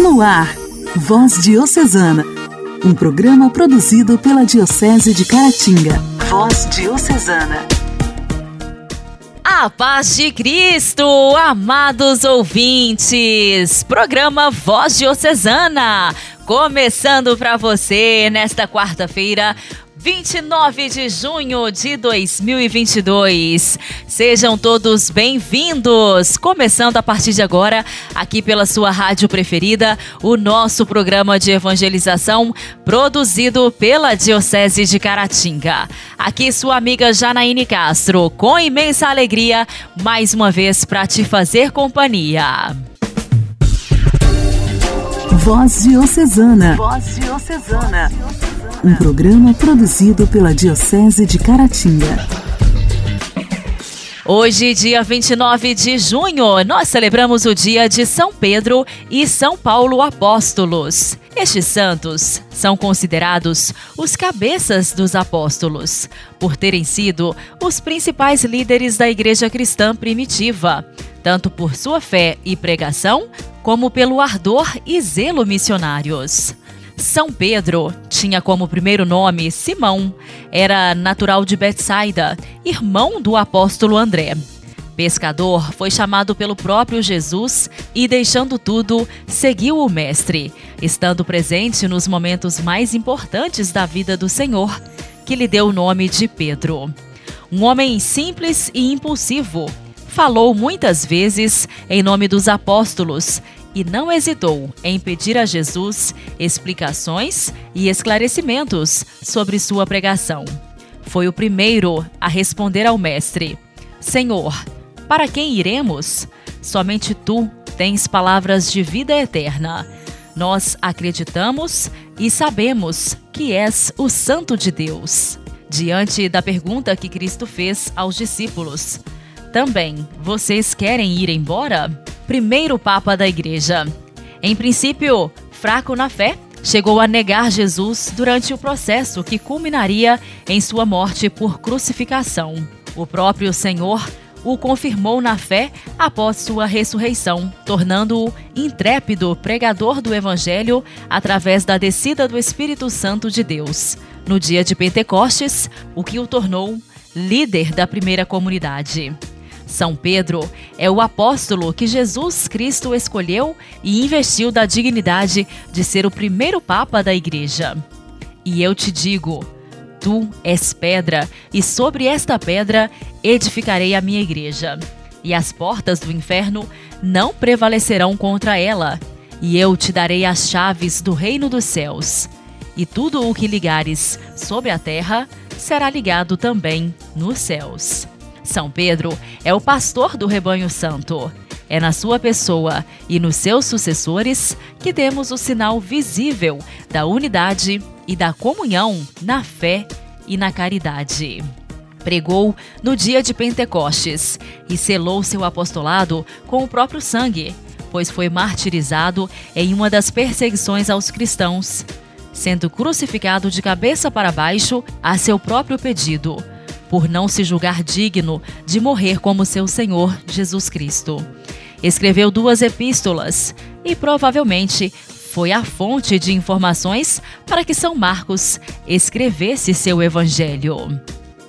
No ar, Voz Diocesana, um programa produzido pela Diocese de Caratinga. Voz Diocesana. A paz de Cristo, amados ouvintes. Programa Voz Diocesana, começando para você nesta quarta-feira, 29 de junho de 2022. Sejam todos bem-vindos. Começando a partir de agora, aqui pela sua rádio preferida, o nosso programa de evangelização produzido pela Diocese de Caratinga. Aqui sua amiga Janaíne Castro, com imensa alegria, mais uma vez para te fazer companhia. Voz Diocesana. Voz Diocesana um programa produzido pela Diocese de Caratinga. Hoje, dia 29 de junho, nós celebramos o dia de São Pedro e São Paulo Apóstolos. Estes santos são considerados os cabeças dos apóstolos, por terem sido os principais líderes da igreja cristã primitiva, tanto por sua fé e pregação, como pelo ardor e zelo missionários. São Pedro tinha como primeiro nome Simão, era natural de Betsaida, irmão do apóstolo André. Pescador, foi chamado pelo próprio Jesus e, deixando tudo, seguiu o Mestre, estando presente nos momentos mais importantes da vida do Senhor, que lhe deu o nome de Pedro. Um homem simples e impulsivo, falou muitas vezes em nome dos apóstolos e não hesitou em pedir a Jesus explicações e esclarecimentos sobre sua pregação. Foi o primeiro a responder ao Mestre: Senhor, para quem iremos? Somente tu tens palavras de vida eterna. Nós acreditamos e sabemos que és o Santo de Deus. Diante da pergunta que Cristo fez aos discípulos: Também vocês querem ir embora? primeiro Papa da Igreja. Em princípio, fraco na fé, chegou a negar Jesus durante o processo que culminaria em sua morte por crucificação. O próprio Senhor o confirmou na fé após sua ressurreição, tornando-o intrépido pregador do Evangelho através da descida do Espírito Santo de Deus. No dia de Pentecostes, o que o tornou líder da primeira comunidade. São Pedro é o apóstolo que Jesus Cristo escolheu e investiu da dignidade de ser o primeiro Papa da Igreja. E eu te digo: Tu és pedra, e sobre esta pedra edificarei a minha igreja. E as portas do inferno não prevalecerão contra ela. E eu te darei as chaves do reino dos céus. E tudo o que ligares sobre a terra será ligado também nos céus. São Pedro é o pastor do rebanho santo. É na sua pessoa e nos seus sucessores que temos o sinal visível da unidade e da comunhão na fé e na caridade. Pregou no dia de Pentecostes e selou seu apostolado com o próprio sangue, pois foi martirizado em uma das perseguições aos cristãos, sendo crucificado de cabeça para baixo a seu próprio pedido por não se julgar digno de morrer como seu Senhor Jesus Cristo. Escreveu duas epístolas e provavelmente foi a fonte de informações para que São Marcos escrevesse seu evangelho.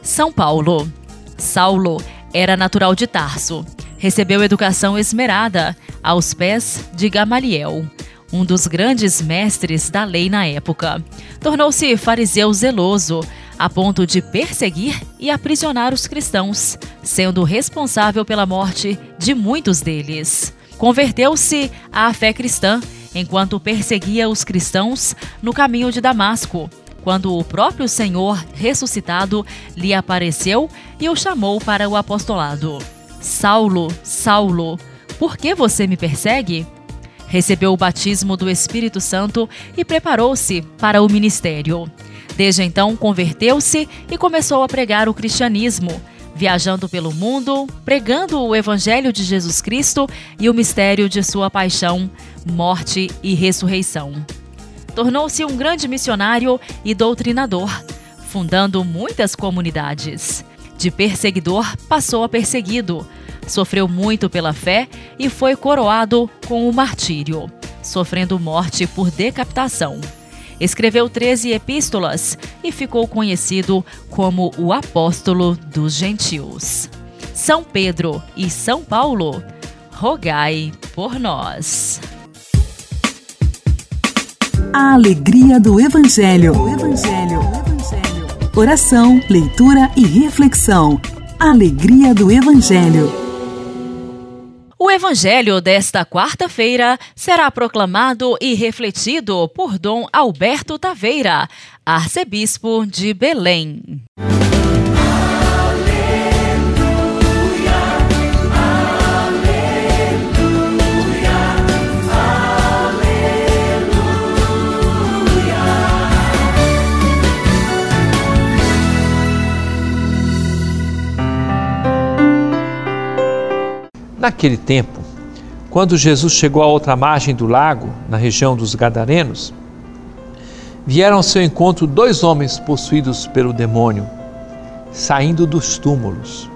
São Paulo. Saulo era natural de Tarso. Recebeu educação esmerada aos pés de Gamaliel, um dos grandes mestres da lei na época. Tornou-se fariseu zeloso, a ponto de perseguir e aprisionar os cristãos, sendo responsável pela morte de muitos deles. Converteu-se à fé cristã enquanto perseguia os cristãos no caminho de Damasco, quando o próprio Senhor ressuscitado lhe apareceu e o chamou para o apostolado. Saulo, Saulo, por que você me persegue? Recebeu o batismo do Espírito Santo e preparou-se para o ministério. Desde então, converteu-se e começou a pregar o cristianismo, viajando pelo mundo, pregando o Evangelho de Jesus Cristo e o mistério de sua paixão, morte e ressurreição. Tornou-se um grande missionário e doutrinador, fundando muitas comunidades. De perseguidor, passou a perseguido. Sofreu muito pela fé e foi coroado com o martírio. sofrendo morte por decapitação. Escreveu 13 epístolas e ficou conhecido como o apóstolo dos gentios. São Pedro e São Paulo, rogai por nós. A alegria do Evangelho. O Evangelho. Oração, leitura e reflexão. Alegria do Evangelho. O Evangelho desta quarta-feira será proclamado e refletido por Dom Alberto Taveira, arcebispo de Belém. Naquele tempo, quando Jesus chegou à outra margem do lago, na região dos Gadarenos, vieram ao seu encontro dois homens possuídos pelo demônio, saindo dos túmulos.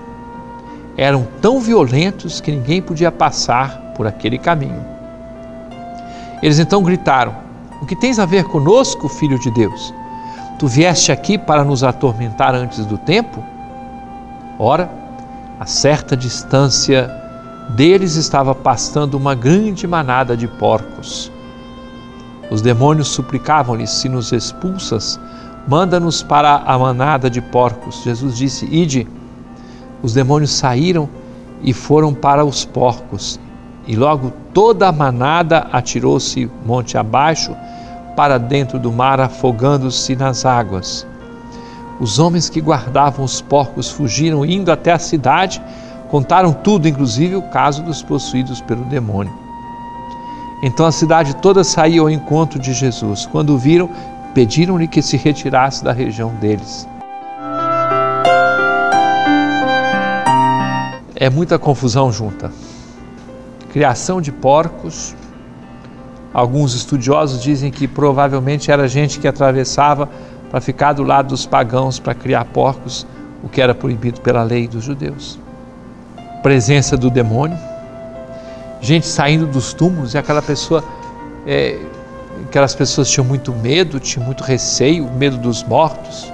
Eram tão violentos que ninguém podia passar por aquele caminho. Eles então gritaram: O que tens a ver conosco, filho de Deus? Tu vieste aqui para nos atormentar antes do tempo? Ora, a certa distância deles estava pastando uma grande manada de porcos. Os demônios suplicavam-lhe: Se nos expulsas, manda-nos para a manada de porcos. Jesus disse: Ide. Os demônios saíram e foram para os porcos. E logo toda a manada atirou-se monte abaixo para dentro do mar, afogando-se nas águas. Os homens que guardavam os porcos fugiram, indo até a cidade Contaram tudo, inclusive o caso dos possuídos pelo demônio. Então a cidade toda saiu ao encontro de Jesus. Quando o viram, pediram-lhe que se retirasse da região deles. É muita confusão junta. Criação de porcos. Alguns estudiosos dizem que provavelmente era gente que atravessava para ficar do lado dos pagãos para criar porcos, o que era proibido pela lei dos judeus presença do demônio, gente saindo dos túmulos e aquela pessoa, é, aquelas pessoas tinham muito medo, tinham muito receio, medo dos mortos,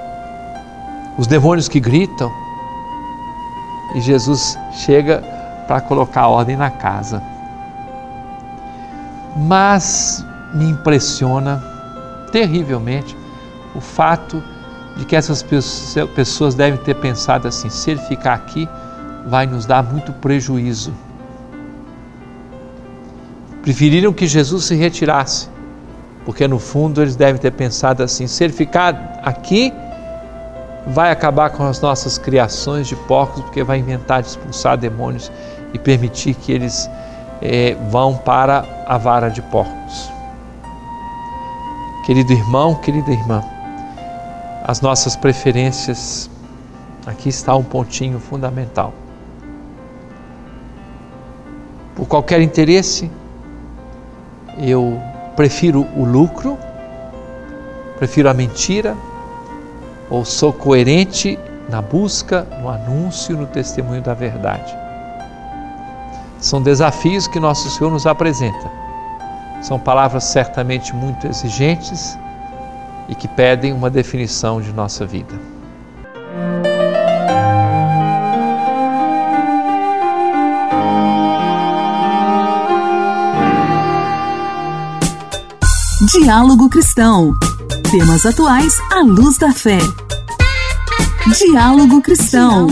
os demônios que gritam. E Jesus chega para colocar ordem na casa. Mas me impressiona terrivelmente o fato de que essas pessoas devem ter pensado assim: se ele ficar aqui, vai nos dar muito prejuízo. Preferiram que Jesus se retirasse, porque no fundo eles devem ter pensado assim: se ele ficar aqui, vai acabar com as nossas criações de porcos, porque vai inventar de expulsar demônios e permitir que eles é, vão para a vara de porcos. Querido irmão, querida irmã, as nossas preferências, aqui está um pontinho fundamental por qualquer interesse, eu prefiro o lucro, prefiro a mentira, ou sou coerente na busca, no anúncio, no testemunho da verdade. São desafios que nosso Senhor nos apresenta. São palavras certamente muito exigentes e que pedem uma definição de nossa vida. Diálogo Cristão. Temas atuais à luz da fé. Diálogo Cristão.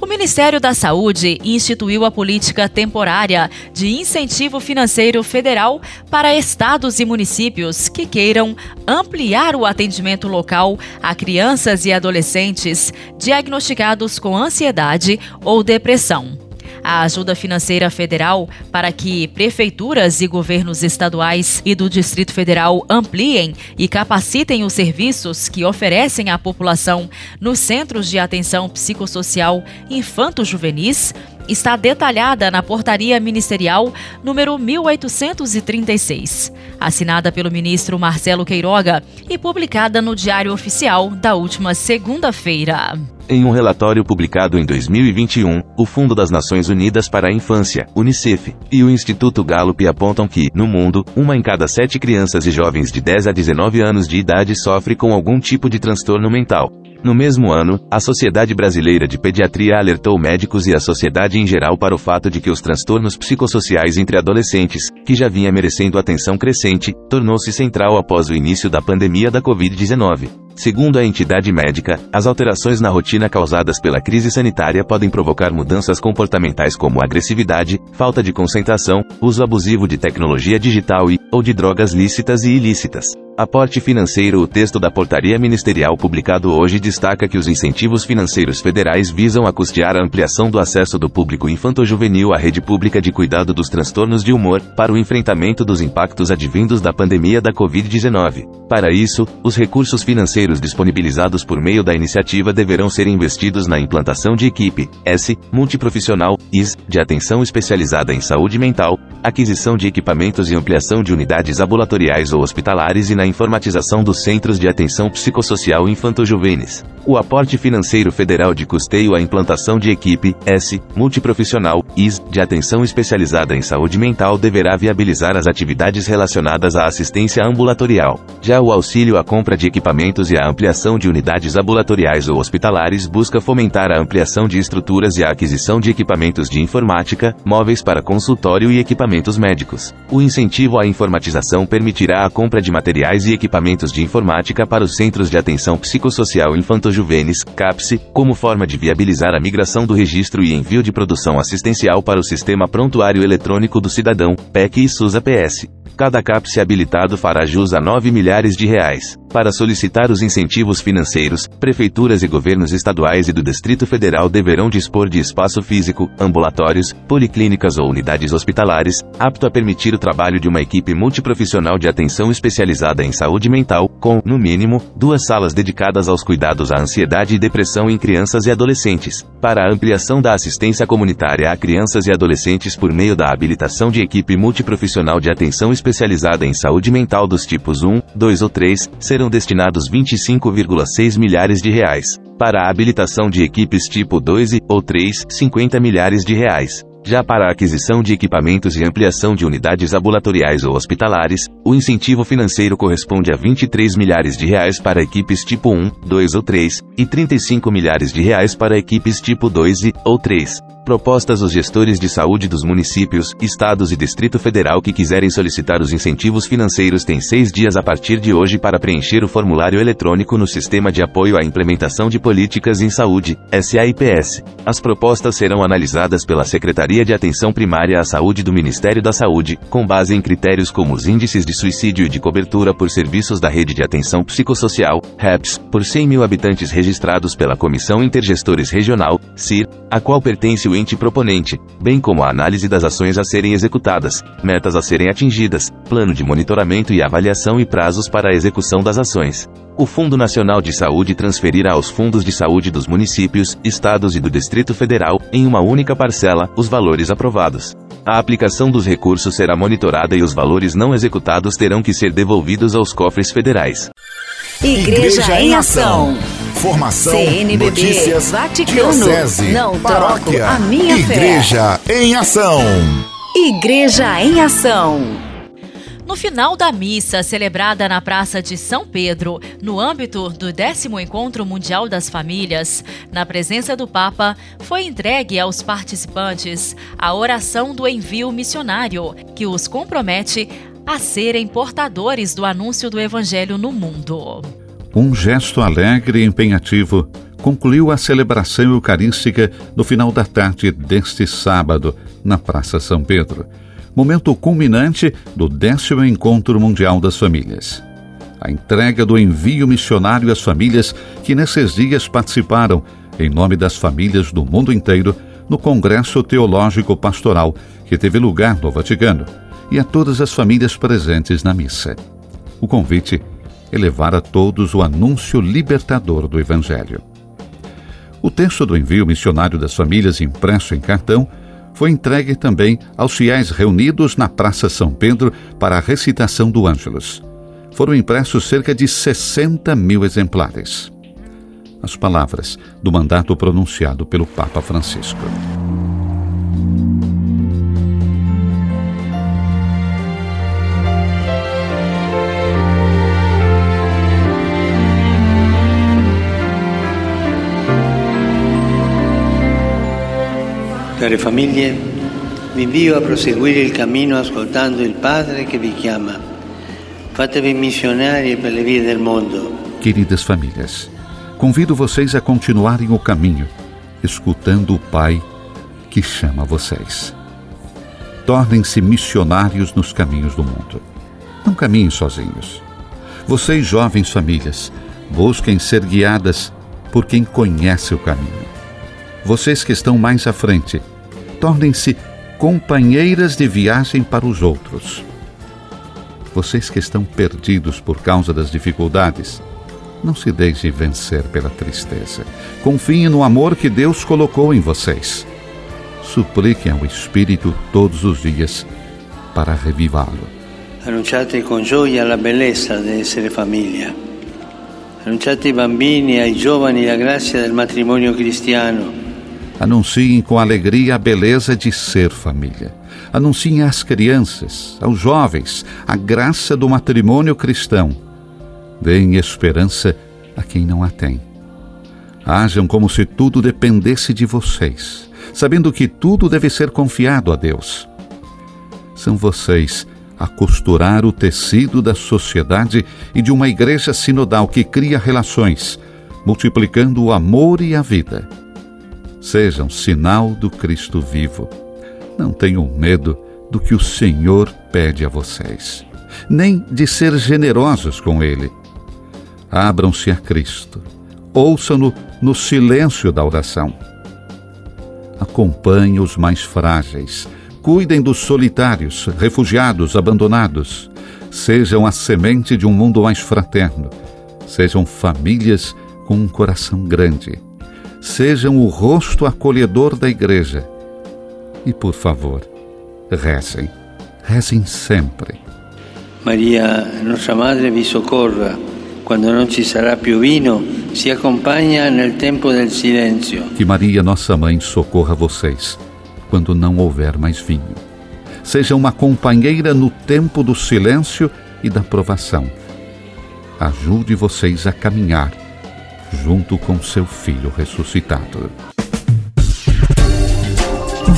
O Ministério da Saúde instituiu a política temporária de incentivo financeiro federal para estados e municípios que queiram ampliar o atendimento local a crianças e adolescentes diagnosticados com ansiedade ou depressão a ajuda financeira federal para que prefeituras e governos estaduais e do Distrito Federal ampliem e capacitem os serviços que oferecem à população nos centros de atenção psicossocial infanto-juvenis está detalhada na Portaria Ministerial número 1836, assinada pelo ministro Marcelo Queiroga e publicada no Diário Oficial da última segunda-feira. Em um relatório publicado em 2021, o Fundo das Nações Unidas para a Infância, UNICEF, e o Instituto Gallup apontam que, no mundo, uma em cada sete crianças e jovens de 10 a 19 anos de idade sofre com algum tipo de transtorno mental. No mesmo ano, a Sociedade Brasileira de Pediatria alertou médicos e a sociedade em geral para o fato de que os transtornos psicossociais entre adolescentes, que já vinha merecendo atenção crescente, tornou-se central após o início da pandemia da Covid-19. Segundo a entidade médica, as alterações na rotina causadas pela crise sanitária podem provocar mudanças comportamentais como agressividade, falta de concentração, uso abusivo de tecnologia digital e ou de drogas lícitas e ilícitas. Aporte financeiro O texto da portaria ministerial publicado hoje destaca que os incentivos financeiros federais visam a custear a ampliação do acesso do público infanto-juvenil à rede pública de cuidado dos transtornos de humor, para o enfrentamento dos impactos advindos da pandemia da Covid-19. Para isso, os recursos financeiros disponibilizados por meio da iniciativa deverão ser investidos na implantação de equipe, S, multiprofissional, IS, de atenção especializada em saúde mental, aquisição de equipamentos e ampliação de unidades ambulatoriais ou hospitalares e na informatização dos Centros de Atenção Psicossocial Infanto-Juvenis. O aporte financeiro federal de custeio à implantação de equipe, S, multiprofissional, IS, de atenção especializada em saúde mental deverá viabilizar as atividades relacionadas à assistência ambulatorial. Já o auxílio à compra de equipamentos e à ampliação de unidades ambulatoriais ou hospitalares busca fomentar a ampliação de estruturas e a aquisição de equipamentos de informática, móveis para consultório e equipamentos médicos. O incentivo à informatização permitirá a compra de materiais e equipamentos de informática para os Centros de Atenção Psicossocial Infantil Juvenis, CAPSE, como forma de viabilizar a migração do registro e envio de produção assistencial para o Sistema Prontuário Eletrônico do Cidadão, PEC e SUSA-PS. Cada CAPSE habilitado fará jus a 9 milhares de reais. Para solicitar os incentivos financeiros, prefeituras e governos estaduais e do Distrito Federal deverão dispor de espaço físico, ambulatórios, policlínicas ou unidades hospitalares, apto a permitir o trabalho de uma equipe multiprofissional de atenção especializada em saúde mental, com, no mínimo, duas salas dedicadas aos cuidados à ansiedade e depressão em crianças e adolescentes. Para a ampliação da assistência comunitária a crianças e adolescentes por meio da habilitação de equipe multiprofissional de atenção especializada em saúde mental dos tipos 1, 2 ou 3, serão serão destinados 25,6 milhares de reais. Para a habilitação de equipes tipo 2 e, ou 3, 50 milhares de reais. Já para a aquisição de equipamentos e ampliação de unidades ambulatoriais ou hospitalares, o incentivo financeiro corresponde a 23 milhares de reais para equipes tipo 1, 2 ou 3, e 35 milhares de reais para equipes tipo 2 e, ou 3 propostas aos gestores de saúde dos municípios, estados e Distrito Federal que quiserem solicitar os incentivos financeiros têm seis dias a partir de hoje para preencher o formulário eletrônico no Sistema de Apoio à Implementação de Políticas em Saúde, SAIPS. As propostas serão analisadas pela Secretaria de Atenção Primária à Saúde do Ministério da Saúde, com base em critérios como os índices de suicídio e de cobertura por serviços da Rede de Atenção Psicossocial, REPS, por 100 mil habitantes registrados pela Comissão Intergestores Regional, CIR, a qual pertence o ente proponente, bem como a análise das ações a serem executadas, metas a serem atingidas, plano de monitoramento e avaliação e prazos para a execução das ações. O Fundo Nacional de Saúde transferirá aos fundos de saúde dos municípios, estados e do Distrito Federal, em uma única parcela, os valores aprovados. A aplicação dos recursos será monitorada e os valores não executados terão que ser devolvidos aos cofres federais. Igreja, Igreja em Ação. Formação, CNBB, notícias, Vaticano, diocese, não paróquia, a minha Igreja fé. em Ação. Igreja em Ação. No final da missa, celebrada na Praça de São Pedro, no âmbito do décimo Encontro Mundial das Famílias, na presença do Papa, foi entregue aos participantes a oração do envio missionário, que os compromete a serem portadores do anúncio do Evangelho no mundo. Um gesto alegre e empenhativo concluiu a celebração eucarística no final da tarde deste sábado, na Praça São Pedro, momento culminante do décimo Encontro Mundial das Famílias. A entrega do envio missionário às famílias que nesses dias participaram, em nome das famílias do mundo inteiro, no Congresso Teológico Pastoral, que teve lugar no Vaticano e a todas as famílias presentes na missa. O convite é levar a todos o anúncio libertador do Evangelho. O texto do envio missionário das famílias impresso em cartão foi entregue também aos fiéis reunidos na Praça São Pedro para a recitação do Ângelus. Foram impressos cerca de 60 mil exemplares. as palavras do mandato pronunciado pelo Papa Francisco. Care famiglie, vi invio a proseguire il cammino ascoltando il Padre che vi chiama. Fatevi missionari per le vie del mondo. Queridas famílias, convido vocês a continuarem o caminho, escutando o Pai que chama vocês. Tornem-se missionários nos caminhos do mundo. Não caminhem sozinhos. Vocês, jovens famílias, busquem ser guiadas por quem conhece o caminho. Vocês que estão mais à frente, tornem-se companheiras de viagem para os outros. Vocês que estão perdidos por causa das dificuldades, não se deixem vencer pela tristeza. Confiem no amor que Deus colocou em vocês. Supliquem ao Espírito todos os dias para revivá-lo. Annunciate con gioia la bellezza di essere famiglia. Annunciate ai bambini e ai giovani la grazia del matrimonio cristiano Anunciem com alegria a beleza de ser família. Anunciem às crianças, aos jovens, a graça do matrimônio cristão. Deem esperança a quem não a tem. Hajam como se tudo dependesse de vocês, sabendo que tudo deve ser confiado a Deus. São vocês a costurar o tecido da sociedade e de uma igreja sinodal que cria relações, multiplicando o amor e a vida sejam sinal do Cristo vivo. Não tenham medo do que o Senhor pede a vocês, nem de ser generosos com Ele. Abram-se a Cristo, ouçam-no no silêncio da oração. Acompanhem os mais frágeis, cuidem dos solitários, refugiados, abandonados. Sejam a semente de um mundo mais fraterno. Sejam famílias com um coração grande sejam o rosto acolhedor da igreja. E, por favor, rezem, rezem sempre. Maria, nossa Madre, vi socorra. Quando não ci sarà più vino, si acompanha nel tempo del silêncio. Que Maria, nossa mãe, socorra vocês quando não houver mais vinho. Seja uma companheira no tempo do silêncio e da provação. Ajude vocês a caminhar junto com seu filho ressuscitado.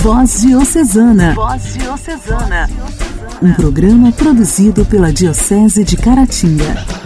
Voz Diocesana. Voz Diocesana. Um programa produzido pela Diocese de Caratinga.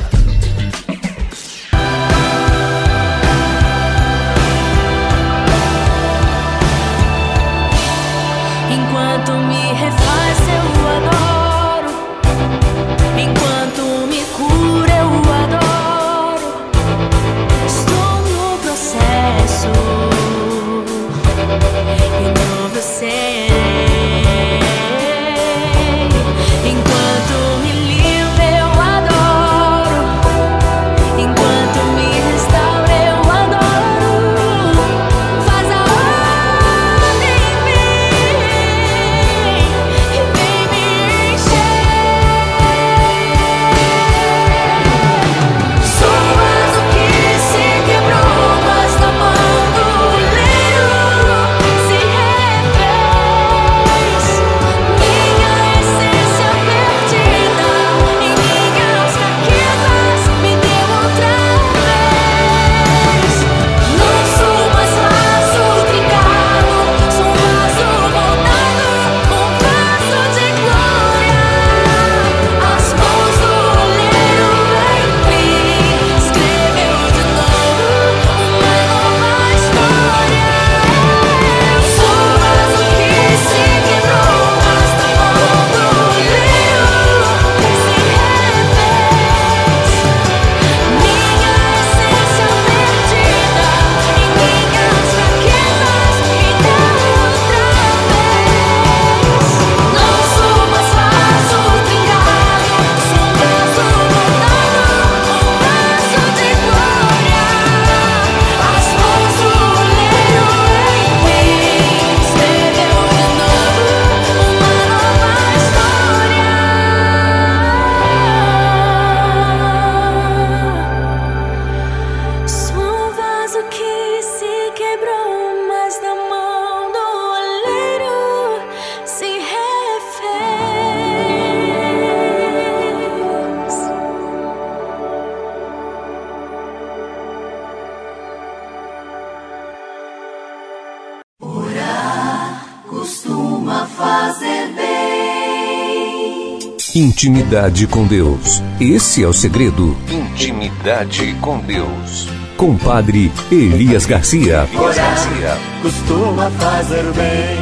Intimidade com Deus. Esse é o segredo. Intimidade com Deus. Compadre Elias Garcia. Elias Garcia. Costuma fazer bem.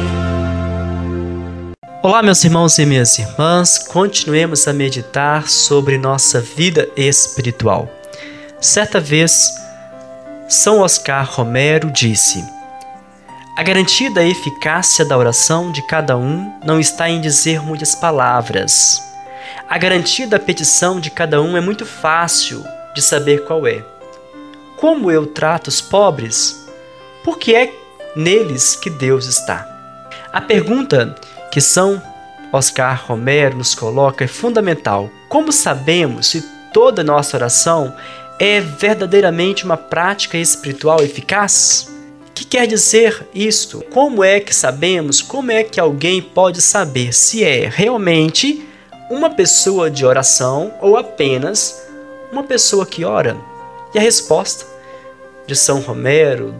Olá, meus irmãos e minhas irmãs, continuemos a meditar sobre nossa vida espiritual. Certa vez, São Oscar Romero disse: A garantia da eficácia da oração de cada um não está em dizer muitas palavras. A garantia da petição de cada um é muito fácil de saber qual é. Como eu trato os pobres? Porque é neles que Deus está. A pergunta que São Oscar Romero nos coloca é fundamental. Como sabemos se toda nossa oração é verdadeiramente uma prática espiritual eficaz? O que quer dizer isto? Como é que sabemos, como é que alguém pode saber se é realmente uma pessoa de oração ou apenas uma pessoa que ora? E a resposta de São Romero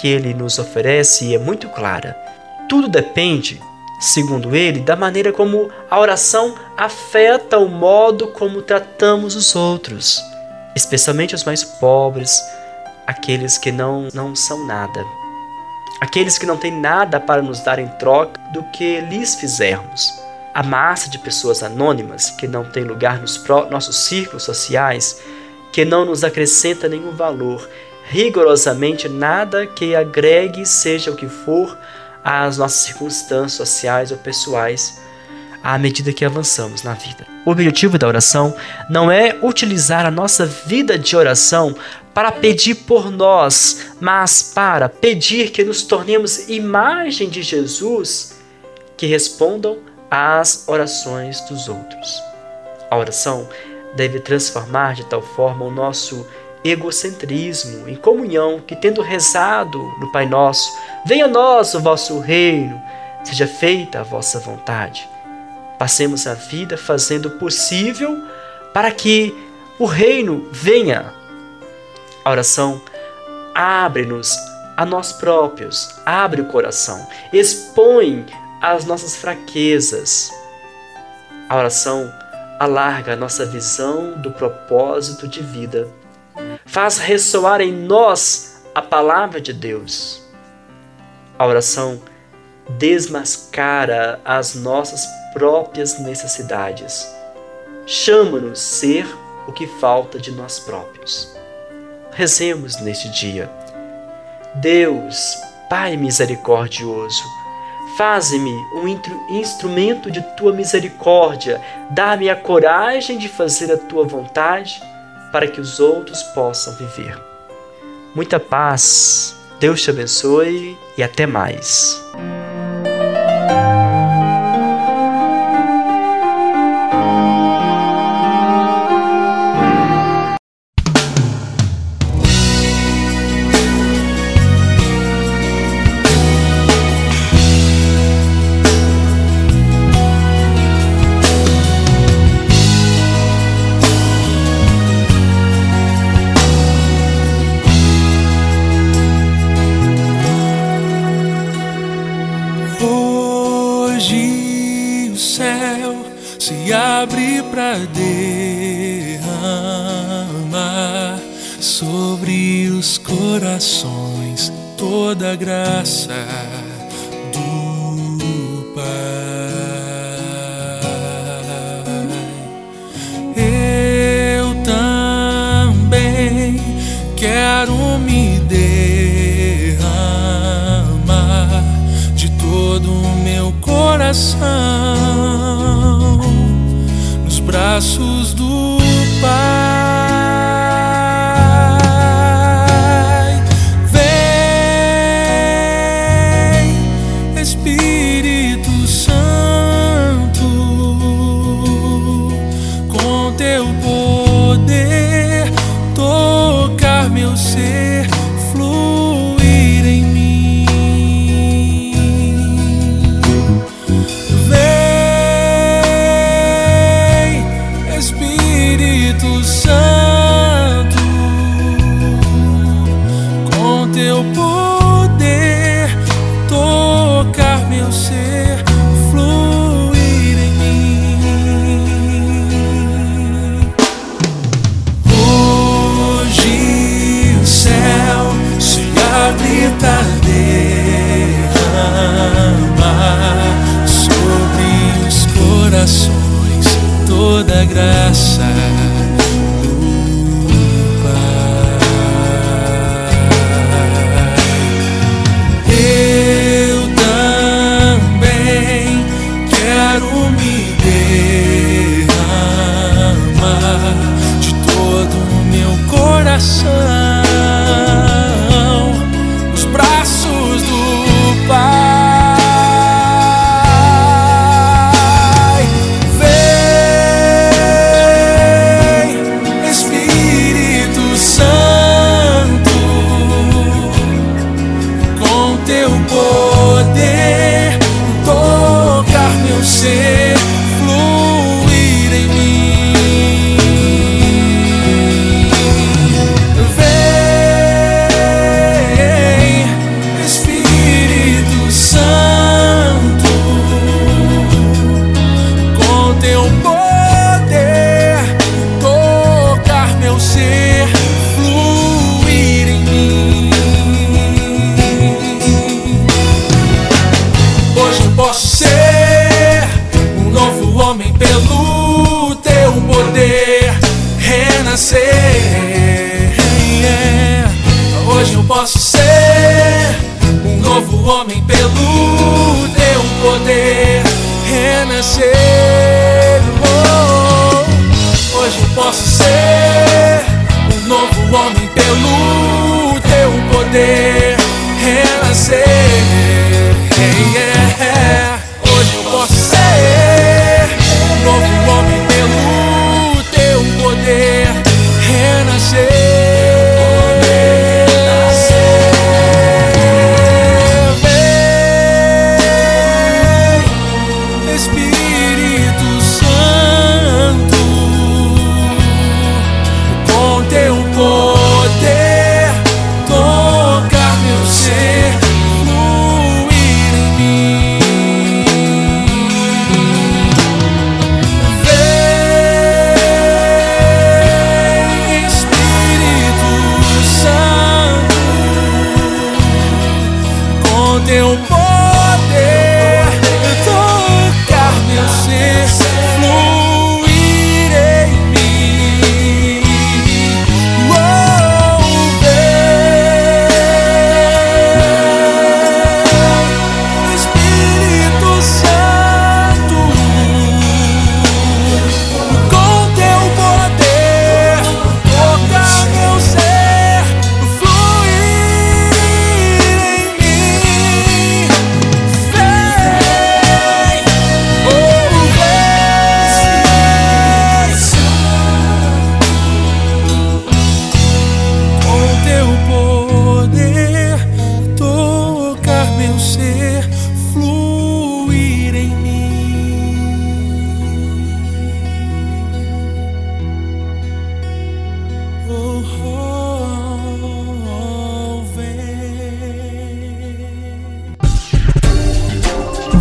que ele nos oferece é muito clara. Tudo depende segundo ele, da maneira como a oração afeta o modo como tratamos os outros, especialmente os mais pobres, aqueles que não, não são nada, aqueles que não têm nada para nos dar em troca do que lhes fizermos. A massa de pessoas anônimas que não tem lugar nos nossos círculos sociais, que não nos acrescenta nenhum valor, rigorosamente nada que agregue, seja o que for, às nossas circunstâncias sociais ou pessoais à medida que avançamos na vida. O objetivo da oração não é utilizar a nossa vida de oração para pedir por nós, mas para pedir que nos tornemos imagem de Jesus que respondam às orações dos outros. A oração deve transformar de tal forma o nosso egocentrismo, em comunhão, que tendo rezado no Pai Nosso, venha a nós o vosso reino, seja feita a vossa vontade. Passemos a vida fazendo o possível para que o reino venha. A oração abre-nos a nós próprios, abre o coração, expõe as nossas fraquezas. A oração alarga a nossa visão do propósito de vida faz ressoar em nós a palavra de Deus. A oração desmascara as nossas próprias necessidades. Chama-nos ser o que falta de nós próprios. Rezemos neste dia. Deus, Pai misericordioso, faze-me um instrumento de tua misericórdia, dá-me a coragem de fazer a tua vontade para que os outros possam viver. Muita paz, Deus te abençoe e até mais. Sobre os corações toda a graça do Pai. Eu também quero me derramar de todo o meu coração braços Espírito Santo, com teu poder tocar meu ser, fluir em mim. Hoje o céu se abre para derramar sobre os corações toda graça. Homem pelo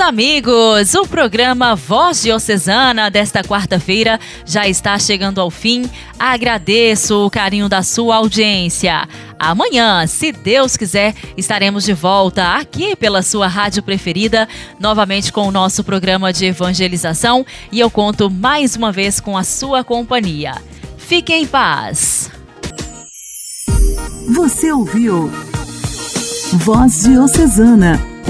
Amigos, o programa Voz Diocesana desta quarta-feira já está chegando ao fim. Agradeço o carinho da sua audiência. Amanhã, se Deus quiser, estaremos de volta aqui pela sua rádio preferida, novamente com o nosso programa de evangelização e eu conto mais uma vez com a sua companhia. Fique em paz. Você ouviu Voz Diocesana,